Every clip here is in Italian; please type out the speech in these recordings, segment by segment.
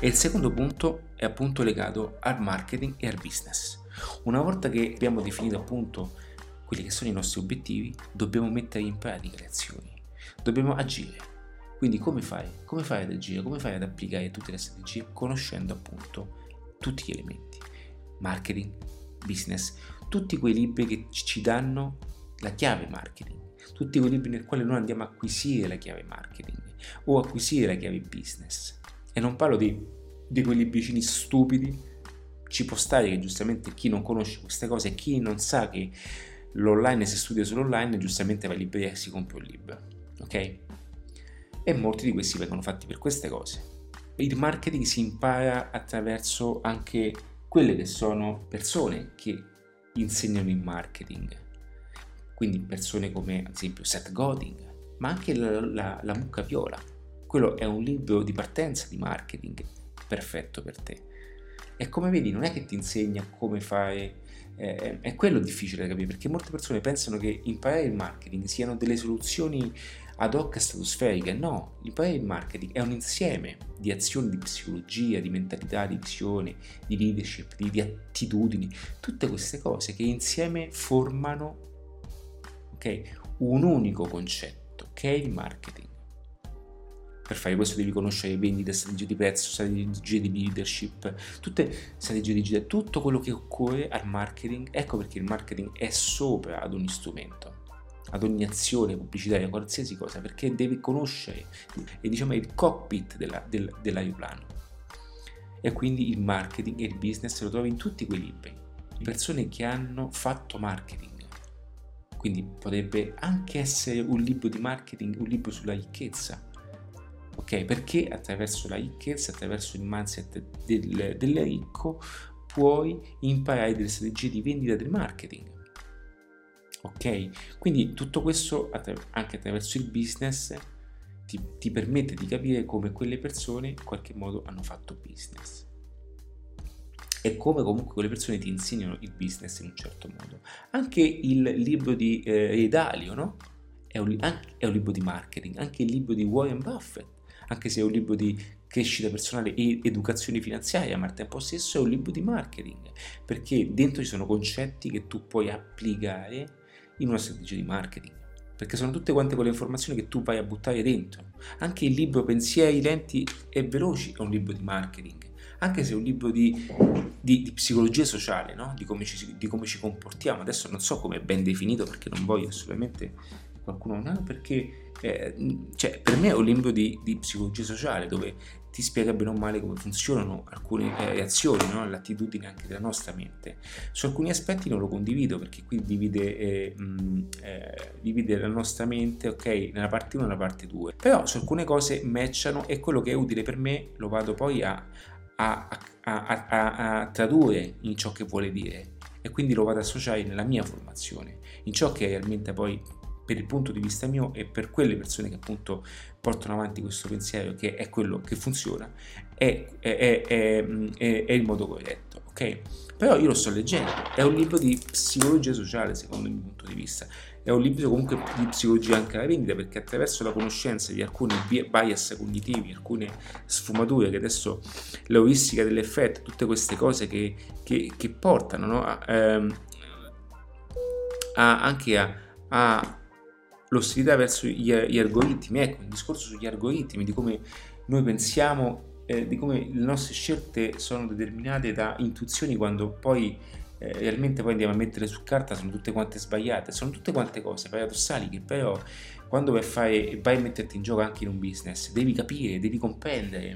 E il secondo punto è appunto legato al marketing e al business. Una volta che abbiamo definito appunto quelli che sono i nostri obiettivi, dobbiamo mettere in pratica le azioni, dobbiamo agire. Quindi come fai? Come fai ad agire? Come fai ad applicare tutte le strategie conoscendo appunto tutti gli elementi? Marketing, business, tutti quei libri che ci danno la chiave marketing, tutti quei libri nel quale noi andiamo a acquisire la chiave marketing o acquisire la chiave business. E non parlo di, di quei libricini stupidi, ci può stare che giustamente chi non conosce queste cose, chi non sa che l'online si studia sull'online, giustamente va in libreria e si compra un libro, ok? E molti di questi vengono fatti per queste cose. Il marketing si impara attraverso anche quelle che sono persone che insegnano il marketing, quindi persone come ad esempio Seth Godin, ma anche la, la, la Mucca Viola. Quello è un libro di partenza di marketing perfetto per te. E come vedi non è che ti insegna come fare eh, è quello difficile da capire perché molte persone pensano che imparare il marketing siano delle soluzioni ad hoc stratosferiche. No, imparare il marketing è un insieme di azioni di psicologia, di mentalità, di visione, di leadership, di, di attitudini, tutte queste cose che insieme formano okay, un unico concetto che è il marketing. Per fare questo devi conoscere vendite, strategie di prezzo, strategie di leadership, tutte strategie digitali, tutto quello che occorre al marketing. Ecco perché il marketing è sopra ad ogni strumento, ad ogni azione pubblicitaria, qualsiasi cosa, perché devi conoscere, diciamo è il cockpit della, del, dell'aeroplano. E quindi il marketing e il business lo trovi in tutti quei libri. Persone che hanno fatto marketing. Quindi potrebbe anche essere un libro di marketing, un libro sulla ricchezza, ok? Perché attraverso la ricchezza, attraverso il mindset del, del ricco, puoi imparare delle strategie di vendita del marketing. Ok? Quindi tutto questo anche attraverso il business ti, ti, permette di capire come quelle persone in qualche modo hanno fatto business e come comunque quelle persone ti insegnano il business in un certo modo. Anche il libro di eh, Redalio, no? È un, è un libro di marketing, anche il libro di Warren Buffett anche se è un libro di crescita personale e educazione finanziaria, ma al tempo stesso è un libro di marketing, perché dentro ci sono concetti che tu puoi applicare in una strategia di marketing, perché sono tutte quante quelle informazioni che tu vai a buttare dentro. Anche il libro Pensieri lenti e veloci è un libro di marketing, anche se è un libro di, di, di psicologia sociale, no? di, come ci, di come ci comportiamo. Adesso non so come è ben definito perché non voglio assolutamente qualcuno ha perché eh, cioè, per me è un libro di, di, psicologia sociale dove ti spiega bene o male come funzionano alcune eh, reazioni, no? l'attitudine anche della nostra mente. Su alcuni aspetti non lo condivido perché qui divide, eh, mh, eh, divide la nostra mente, ok, nella parte 1 e nella parte 2. Però su alcune cose matchano e quello che è utile per me lo vado poi a, a, a, a tradurre in ciò che vuole dire e quindi lo vado ad associare nella mia formazione, in ciò che realmente poi per il punto di vista mio e per quelle persone che appunto portano avanti questo pensiero che è quello che funziona, è, è, è, è il modo corretto, ok? Però io lo sto leggendo, è un libro di psicologia sociale secondo il mio punto di vista, è un libro comunque di psicologia anche alla vendita perché attraverso la conoscenza di alcuni bias cognitivi, alcune sfumature che adesso l'euristica dell'effetto, tutte queste cose che, che, che portano no? a, ehm, a, anche a, a l'ostilità verso gli, gli algoritmi, ecco, il discorso sugli algoritmi, di come noi pensiamo, eh, di come le nostre scelte sono determinate da intuizioni quando poi eh, realmente poi andiamo a mettere su carta sono tutte quante sbagliate, sono tutte quante cose paradossali che però quando vai a, fare, vai a metterti in gioco anche in un business devi capire, devi comprendere,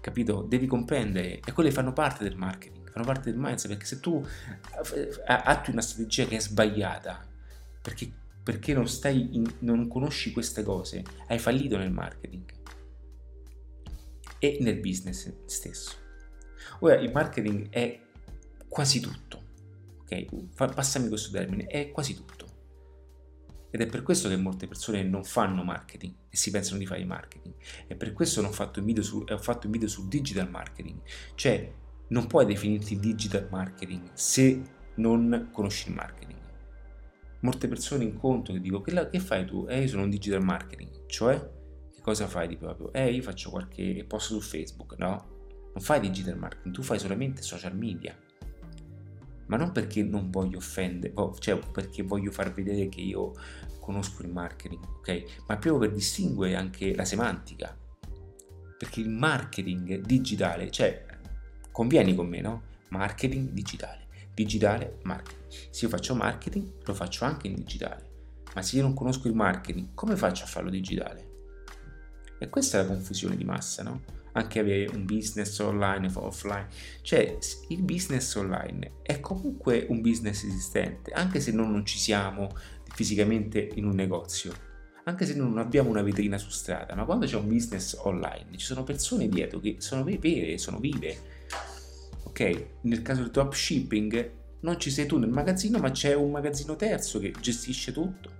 capito? Devi comprendere. E quelle fanno parte del marketing, fanno parte del mindset perché se tu eh, attui una strategia che è sbagliata perché perché non, in, non conosci queste cose, hai fallito nel marketing e nel business stesso. Ora, il marketing è quasi tutto, ok? Passami questo termine, è quasi tutto. Ed è per questo che molte persone non fanno marketing e si pensano di fare marketing. E per questo su, ho fatto un video sul digital marketing. Cioè, non puoi definirti digital marketing se non conosci il marketing molte persone incontro che dico che, che fai tu? Eh, io sono un digital marketing, cioè che cosa fai di proprio? Eh, io faccio qualche post su Facebook, no? Non fai digital marketing, tu fai solamente social media. Ma non perché non voglio offendere, cioè perché voglio far vedere che io conosco il marketing, ok? Ma proprio per distinguere anche la semantica. Perché il marketing digitale, cioè, convieni con me, no? Marketing digitale. Digitale, marketing. Se io faccio marketing, lo faccio anche in digitale. Ma se io non conosco il marketing, come faccio a farlo digitale? E questa è la confusione di massa, no? Anche avere un business online o offline. Cioè, il business online è comunque un business esistente, anche se noi non ci siamo fisicamente in un negozio, anche se non abbiamo una vetrina su strada, ma quando c'è un business online ci sono persone dietro che sono vere, sono vive. Ok? Nel caso del dropshipping non ci sei tu nel magazzino, ma c'è un magazzino terzo che gestisce tutto.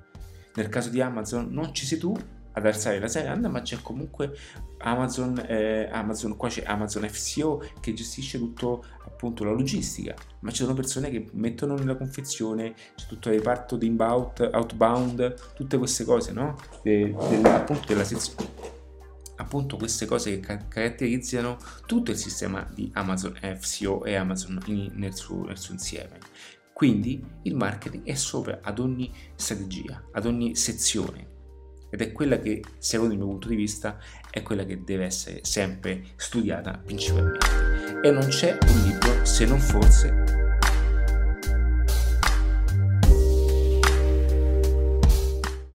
Nel caso di Amazon non ci sei tu, ad alzare la serranda, ma c'è comunque Amazon, eh, Amazon, qua c'è Amazon FCO che gestisce tutto appunto la logistica, ma ci sono persone che mettono nella confezione, c'è tutto il reparto di inbound, outbound, tutte queste cose, no? De, de, appunto della sezione appunto queste cose che caratterizzano tutto il sistema di Amazon FCO e Amazon in, nel, suo, nel suo insieme. Quindi il marketing è sopra ad ogni strategia, ad ogni sezione ed è quella che, secondo il mio punto di vista, è quella che deve essere sempre studiata principalmente. E non c'è un libro, se non forse